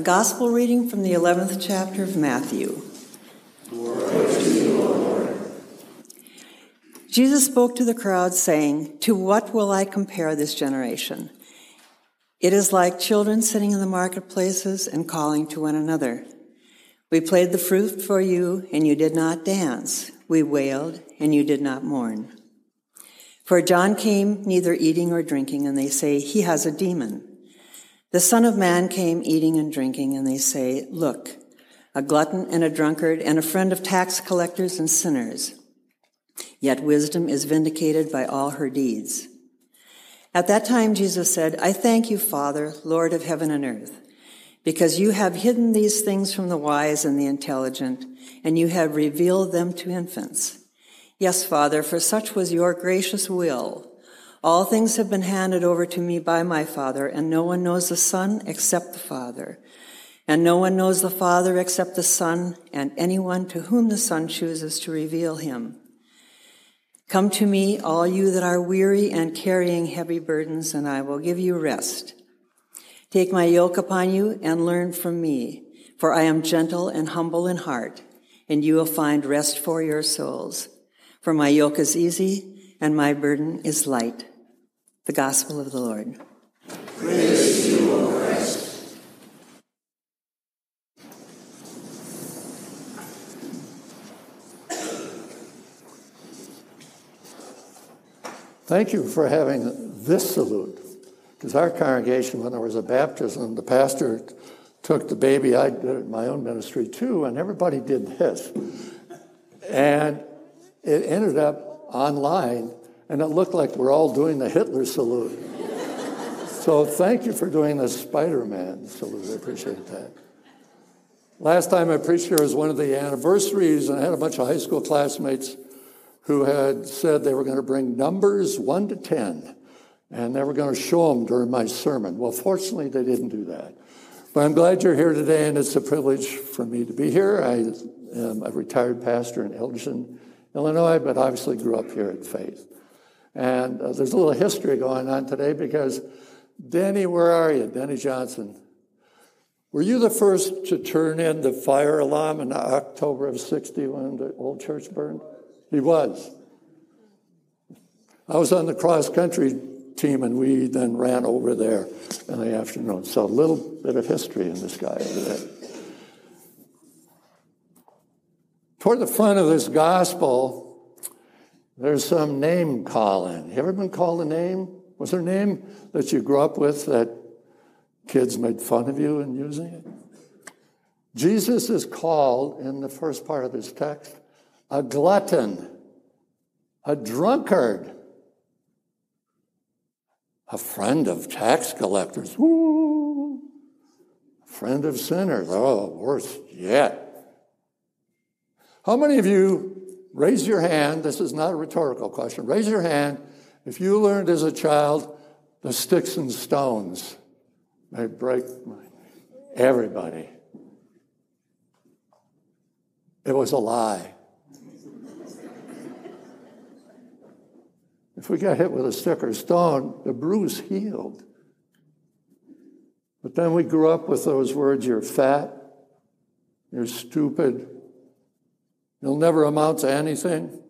A gospel reading from the 11th chapter of Matthew. Jesus spoke to the crowd, saying, To what will I compare this generation? It is like children sitting in the marketplaces and calling to one another. We played the flute for you, and you did not dance. We wailed, and you did not mourn. For John came neither eating or drinking, and they say, He has a demon. The Son of Man came eating and drinking, and they say, Look, a glutton and a drunkard and a friend of tax collectors and sinners. Yet wisdom is vindicated by all her deeds. At that time, Jesus said, I thank you, Father, Lord of heaven and earth, because you have hidden these things from the wise and the intelligent, and you have revealed them to infants. Yes, Father, for such was your gracious will. All things have been handed over to me by my Father, and no one knows the Son except the Father. And no one knows the Father except the Son, and anyone to whom the Son chooses to reveal him. Come to me, all you that are weary and carrying heavy burdens, and I will give you rest. Take my yoke upon you and learn from me, for I am gentle and humble in heart, and you will find rest for your souls. For my yoke is easy and my burden is light. The Gospel of the Lord. Praise you, O Christ. Thank you for having this salute. Because our congregation, when there was a baptism, the pastor took the baby. I did it in my own ministry too, and everybody did this. And it ended up online and it looked like we're all doing the Hitler salute. so thank you for doing the Spider Man salute. I appreciate that. Last time I preached here was one of the anniversaries, and I had a bunch of high school classmates who had said they were going to bring numbers 1 to 10, and they were going to show them during my sermon. Well, fortunately, they didn't do that. But I'm glad you're here today, and it's a privilege for me to be here. I am a retired pastor in Elgin, Illinois, but obviously grew up here at Faith. And uh, there's a little history going on today because Denny, where are you? Denny Johnson. Were you the first to turn in the fire alarm in October of 60 when the old church burned? He was. I was on the cross country team and we then ran over there in the afternoon. So a little bit of history in this guy over there. Toward the front of this gospel, there's some name calling. You ever been called a name? Was there a name that you grew up with that kids made fun of you in using it? Jesus is called in the first part of this text a glutton, a drunkard, a friend of tax collectors, woo, friend of sinners, oh, worse yet. How many of you Raise your hand. This is not a rhetorical question. Raise your hand if you learned as a child the sticks and stones may break my, everybody. It was a lie. if we got hit with a stick or stone, the bruise healed. But then we grew up with those words you're fat, you're stupid, You'll never amount to anything.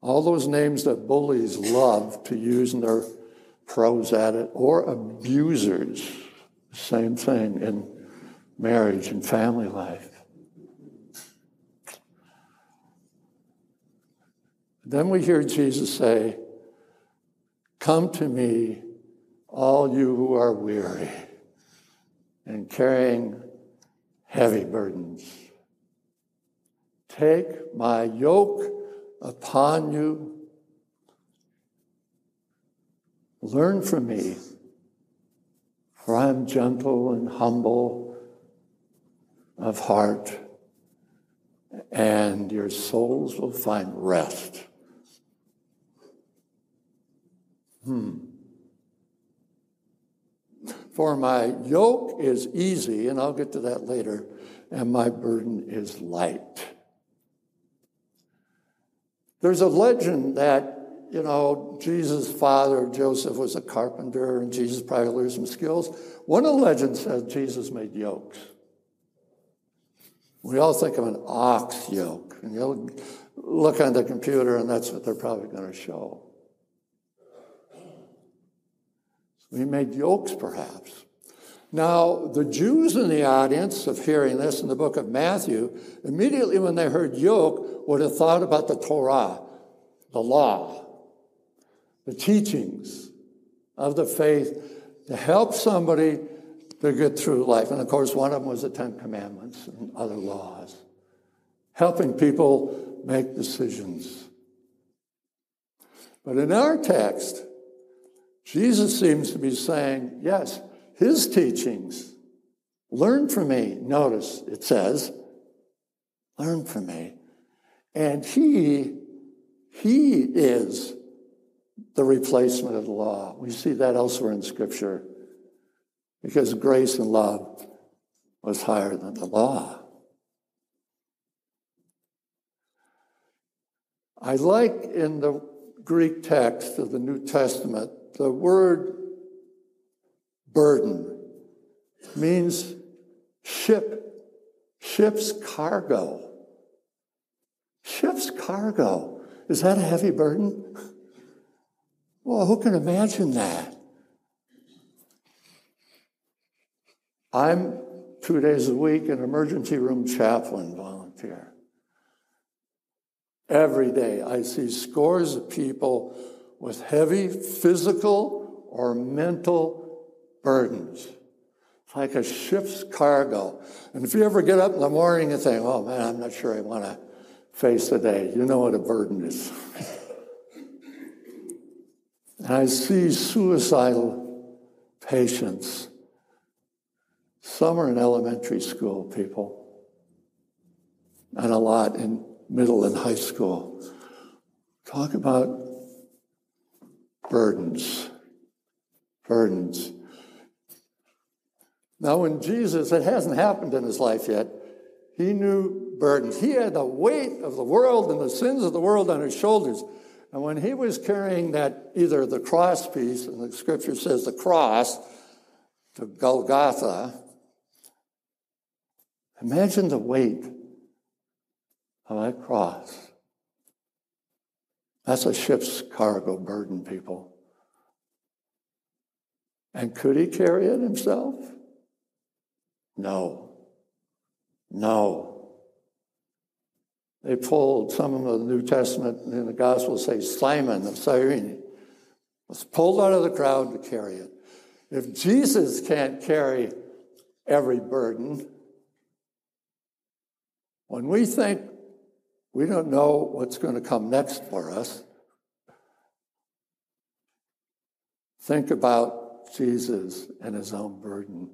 All those names that bullies love to use in their prose at it, or abusers, same thing in marriage and family life. Then we hear Jesus say, Come to me, all you who are weary and carrying heavy burdens Take my yoke upon you. Learn from me, for I am gentle and humble of heart, and your souls will find rest. Hmm. For my yoke is easy, and I'll get to that later, and my burden is light. There's a legend that, you know, Jesus' father, Joseph, was a carpenter, and Jesus probably learned some skills. One of the legends says Jesus made yokes. We all think of an ox yoke, and you'll look on the computer, and that's what they're probably going to show. He made yokes, perhaps. Now, the Jews in the audience of hearing this in the book of Matthew, immediately when they heard yoke, would have thought about the Torah, the law, the teachings of the faith to help somebody to get through life. And of course, one of them was the Ten Commandments and other laws, helping people make decisions. But in our text, Jesus seems to be saying, yes, his teachings, learn from me. Notice it says, learn from me. And he, he is the replacement of the law. We see that elsewhere in Scripture because grace and love was higher than the law. I like in the Greek text of the New Testament the word burden means ship, ship's cargo. Ship's cargo. Is that a heavy burden? Well, who can imagine that? I'm two days a week an emergency room chaplain volunteer. Every day I see scores of people with heavy physical or mental burdens. It's like a ship's cargo. And if you ever get up in the morning and think, oh man, I'm not sure I want to face the day, you know what a burden is. and I see suicidal patients. Some are in elementary school, people, and a lot in middle and high school. Talk about burdens. Burdens. Now, when Jesus, it hasn't happened in his life yet, he knew burdens. He had the weight of the world and the sins of the world on his shoulders. And when he was carrying that, either the cross piece, and the scripture says the cross, to Golgotha, imagine the weight of that cross. That's a ship's cargo burden, people. And could he carry it himself? No. No. They pulled some of the New Testament in the Gospel say Simon of Cyrene was pulled out of the crowd to carry it. If Jesus can't carry every burden, when we think we don't know what's going to come next for us. Think about Jesus and his own burden.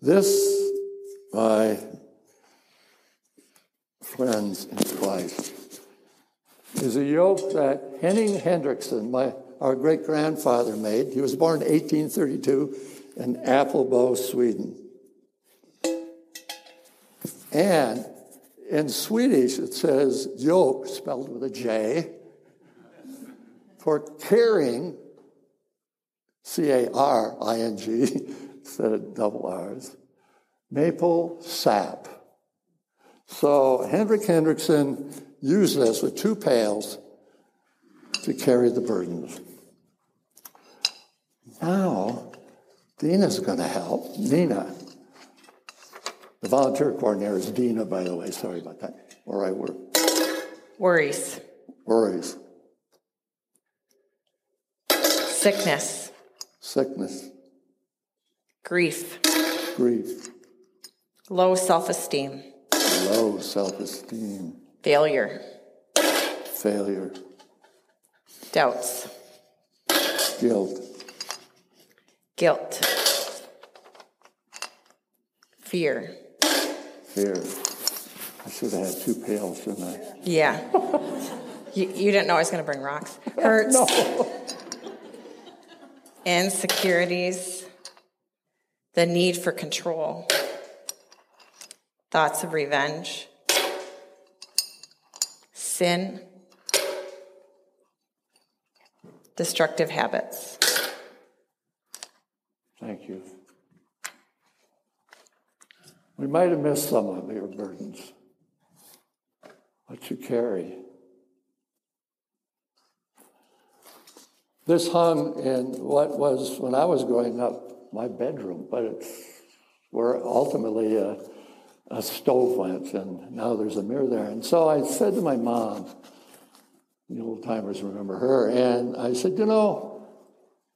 This, my friends in Christ, is a yoke that Henning Hendrickson, my, our great grandfather, made. He was born in 1832 in Applebo, Sweden. And in Swedish, it says yoke, spelled with a J, for carrying, C A R I N G, instead of double R's, maple sap. So Hendrik Hendrickson used this with two pails to carry the burdens. Now, Dina's going to help. Nina. The volunteer coordinator is Dina, by the way. Sorry about that. Where I work. Worries. Worries. Sickness. Sickness. Grief. Grief. Low self esteem. Low self esteem. Failure. Failure. Doubts. Guilt. Guilt. Fear. Fear. I should have had two pails, shouldn't I? Yeah. you, you didn't know I was going to bring rocks. Hurts. No. Insecurities. The need for control. Thoughts of revenge. Sin. Destructive habits. Thank you. We might have missed some of your burdens. What you carry. This hung in what was, when I was growing up, my bedroom, but it's where ultimately a, a stove went, and now there's a mirror there. And so I said to my mom, the old timers remember her, and I said, You know,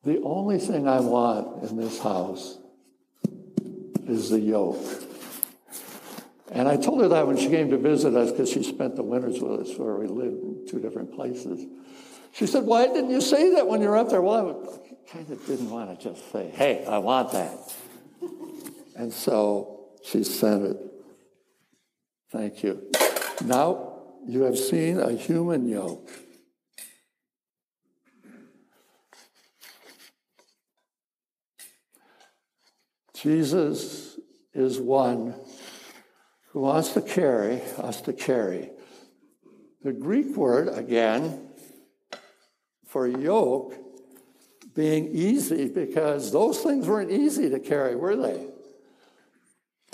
the only thing I want in this house is the yoke. And I told her that when she came to visit us because she spent the winters with us where we lived in two different places. She said, Why didn't you say that when you were up there? Well, I kind of didn't want to just say, Hey, I want that. And so she sent it. Thank you. Now you have seen a human yoke. Jesus is one who wants to carry us to carry. The Greek word, again, for yoke being easy, because those things weren't easy to carry, were they?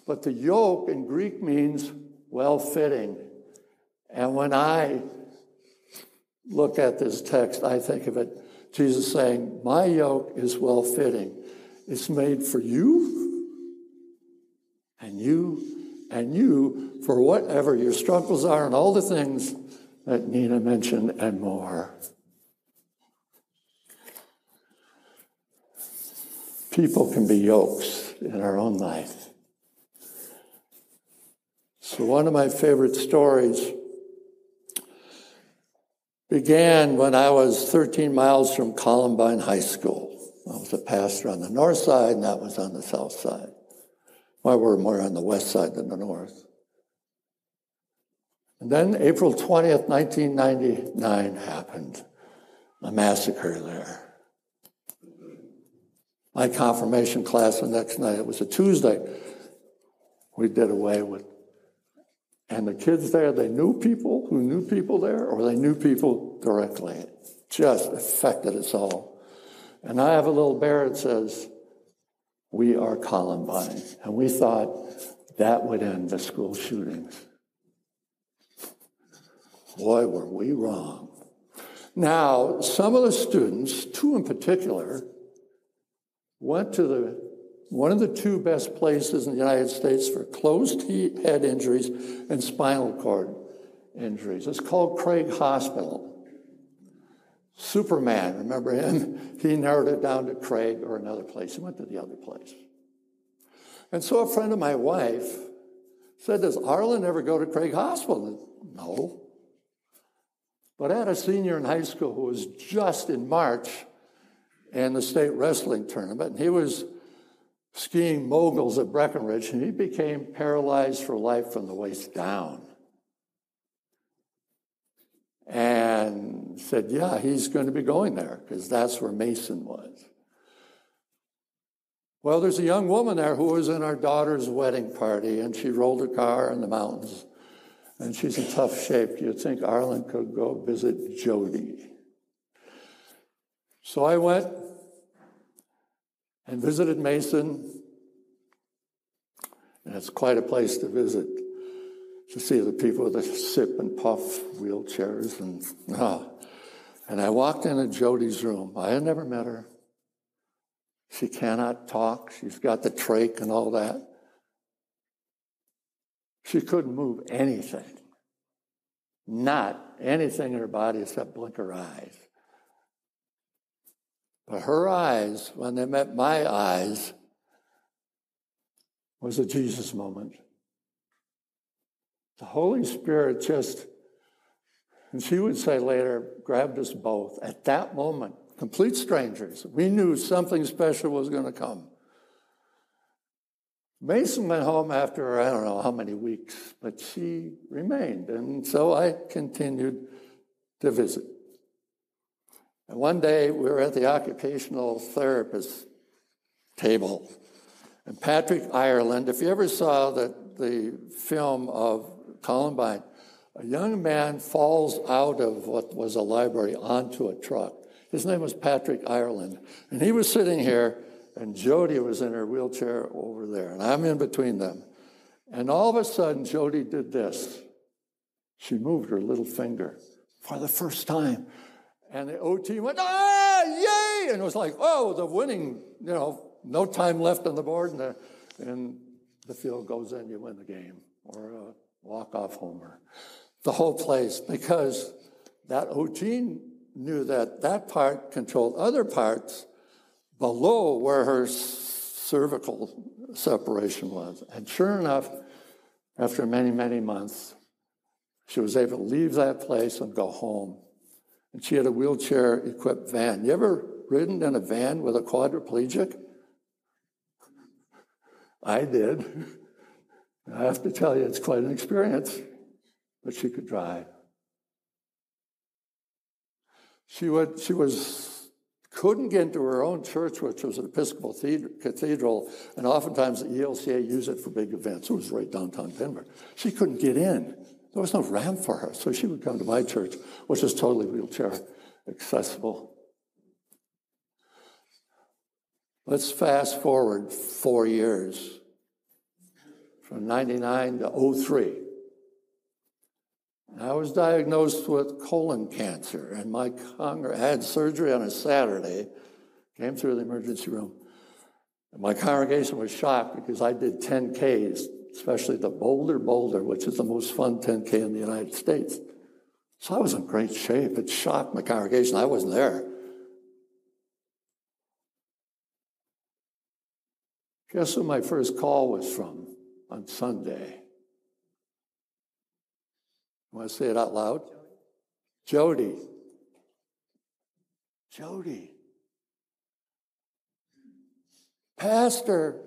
But the yoke in Greek means well fitting. And when I look at this text, I think of it Jesus saying, My yoke is well fitting. It's made for you and you and you for whatever your struggles are and all the things that Nina mentioned and more. People can be yokes in our own life. So, one of my favorite stories began when I was 13 miles from Columbine High School. I was a pastor on the north side, and that was on the south side. Well, we're more on the west side than the north. And then April 20th, 1999 happened, a massacre there. My confirmation class the next night, it was a Tuesday, we did away with. And the kids there, they knew people who knew people there, or they knew people directly. It just affected us all. And I have a little bear that says, We are Columbine. And we thought that would end the school shootings. Boy, were we wrong. Now, some of the students, two in particular, went to the one of the two best places in the United States for closed head injuries and spinal cord injuries. It's called Craig Hospital. Superman, remember him? He narrowed it down to Craig or another place. He went to the other place. And so a friend of my wife said, Does Arlyn ever go to Craig Hospital? No. But I had a senior in high school who was just in March in the state wrestling tournament, and he was skiing moguls at Breckenridge, and he became paralyzed for life from the waist down. And said, Yeah, he's going to be going there because that's where Mason was. Well, there's a young woman there who was in our daughter's wedding party, and she rolled her car in the mountains, and she's in tough shape. You'd think Arlyn could go visit Jody. So I went and visited Mason, and it's quite a place to visit to see the people that sip and puff wheelchairs and oh. And I walked into Jody's room. I had never met her. She cannot talk. She's got the trach and all that. She couldn't move anything. Not anything in her body except blink her eyes. But her eyes, when they met my eyes, was a Jesus moment. The Holy Spirit just, and she would say later, grabbed us both. At that moment, complete strangers. We knew something special was going to come. Mason went home after I don't know how many weeks, but she remained. And so I continued to visit. And one day we were at the occupational therapist table. And Patrick Ireland, if you ever saw the, the film of Columbine, a young man falls out of what was a library onto a truck. His name was Patrick Ireland. And he was sitting here, and Jody was in her wheelchair over there, and I'm in between them. And all of a sudden, Jody did this. She moved her little finger for the first time. And the OT went, ah, yay! And it was like, oh, the winning, you know, no time left on the board, and the, and the field goes in, you win the game, or a walk-off homer. The whole place, because that OT knew that that part controlled other parts below where her cervical separation was. And sure enough, after many, many months, she was able to leave that place and go home. And she had a wheelchair equipped van. You ever ridden in a van with a quadriplegic? I did. I have to tell you, it's quite an experience, but she could drive. She, would, she was, couldn't get into her own church, which was an Episcopal cathedral, and oftentimes the ELCA used it for big events. It was right downtown Denver. She couldn't get in. There was no ramp for her, so she would come to my church, which is totally wheelchair accessible. Let's fast forward four years from 99 to 03. I was diagnosed with colon cancer, and my I had surgery on a Saturday, came through the emergency room. And my congregation was shocked because I did 10Ks, especially the Bolder Boulder, which is the most fun 10K in the United States. So I was in great shape. It shocked my congregation. I wasn't there. Guess who my first call was from on Sunday? Want to say it out loud? Jody. Jody. Pastor,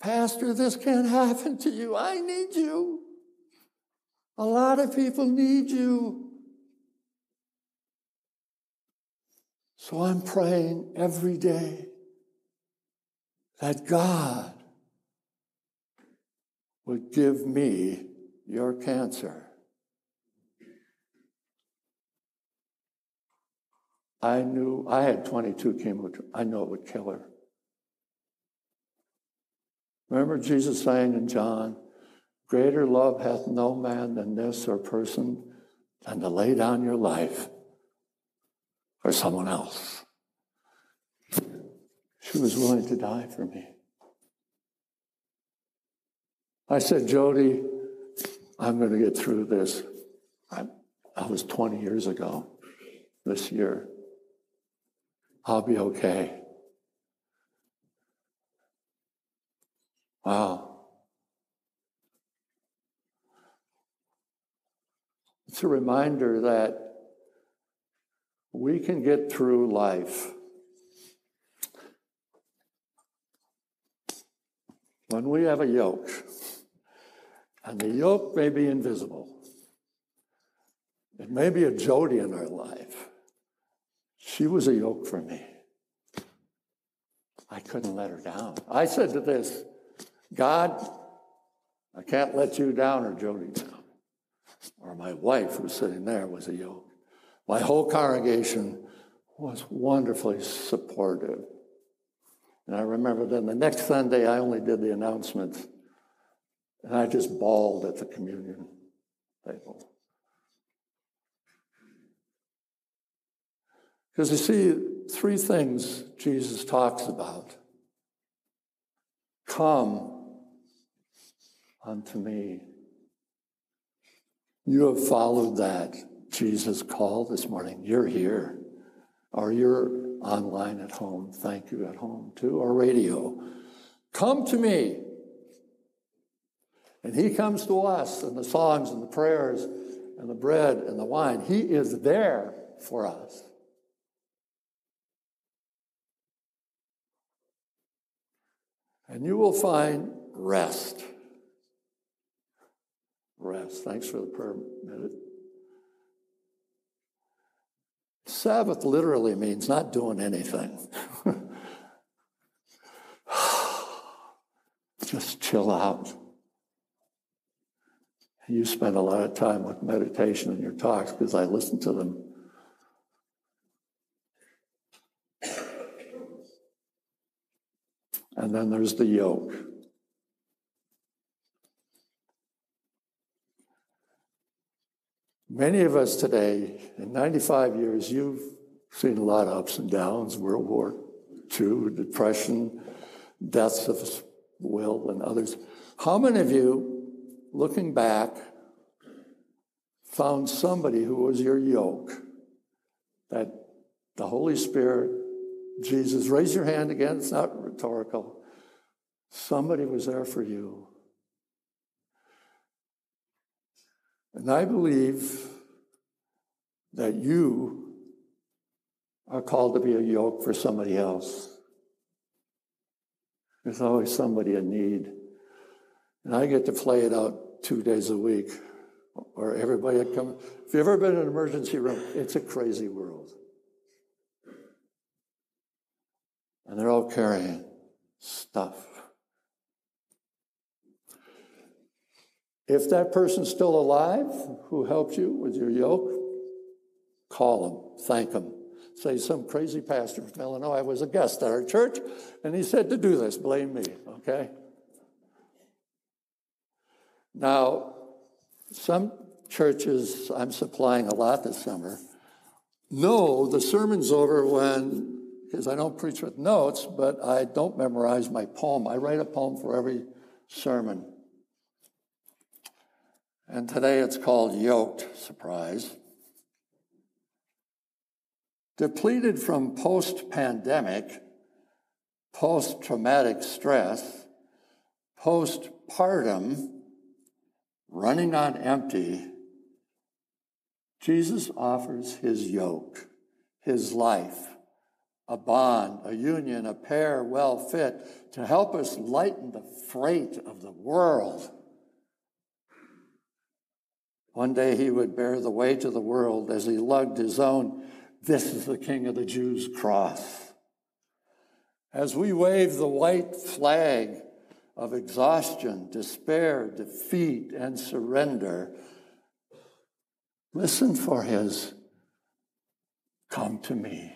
Pastor, this can't happen to you. I need you. A lot of people need you. So I'm praying every day that God would give me your cancer. I knew I had 22 chemo. I know it would kill her. Remember Jesus saying in John, Greater love hath no man than this or person than to lay down your life for someone else. She was willing to die for me. I said, Jody, I'm going to get through this. I, I was 20 years ago this year. I'll be okay. Wow. It's a reminder that we can get through life when we have a yoke, and the yoke may be invisible. It may be a Jody in our life. She was a yoke for me. I couldn't let her down. I said to this, God, I can't let you down or Jody down. Or my wife, who's sitting there, was a yoke. My whole congregation was wonderfully supportive. And I remember then the next Sunday, I only did the announcements, and I just bawled at the communion table. Because you see, three things Jesus talks about. Come unto me. You have followed that Jesus call this morning. You're here, or you're online at home. Thank you at home too, or radio. Come to me. And he comes to us in the Psalms and the prayers and the bread and the wine. He is there for us. And you will find rest. Rest. Thanks for the prayer minute. Sabbath literally means not doing anything. Just chill out. You spend a lot of time with meditation in your talks because I listen to them. And then there's the yoke. Many of us today, in 95 years, you've seen a lot of ups and downs World War II, depression, deaths of Will and others. How many of you, looking back, found somebody who was your yoke? That the Holy Spirit, Jesus, raise your hand again, it's not rhetorical. Somebody was there for you. And I believe that you are called to be a yoke for somebody else. There's always somebody in need. And I get to play it out two days a week or everybody comes. If you've ever been in an emergency room, it's a crazy world. And they're all carrying stuff. If that person's still alive who helped you with your yoke, call them, thank them. Say some crazy pastor from Illinois was a guest at our church, and he said to do this, blame me, okay? Now, some churches I'm supplying a lot this summer know the sermon's over when, because I don't preach with notes, but I don't memorize my poem. I write a poem for every sermon. And today it's called Yoked, surprise. Depleted from post pandemic, post traumatic stress, postpartum, running on empty, Jesus offers his yoke, his life, a bond, a union, a pair well fit to help us lighten the freight of the world. One day he would bear the weight of the world as he lugged his own this is the King of the Jews cross. As we wave the white flag of exhaustion, despair, defeat, and surrender, listen for his come to me.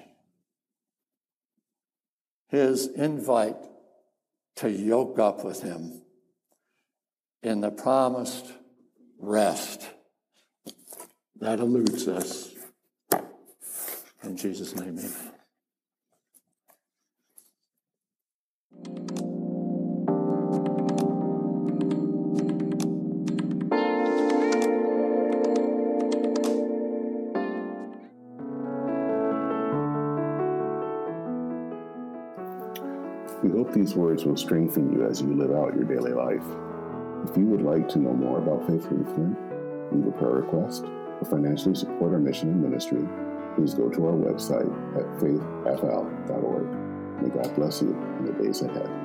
His invite to yoke up with him in the promised rest that eludes us. In Jesus' name, amen. We hope these words will strengthen you as you live out your daily life. If you would like to know more about Faith Lutheran, leave a prayer request, or financially support our mission and ministry, please go to our website at faithfl.org. May God bless you in the days ahead.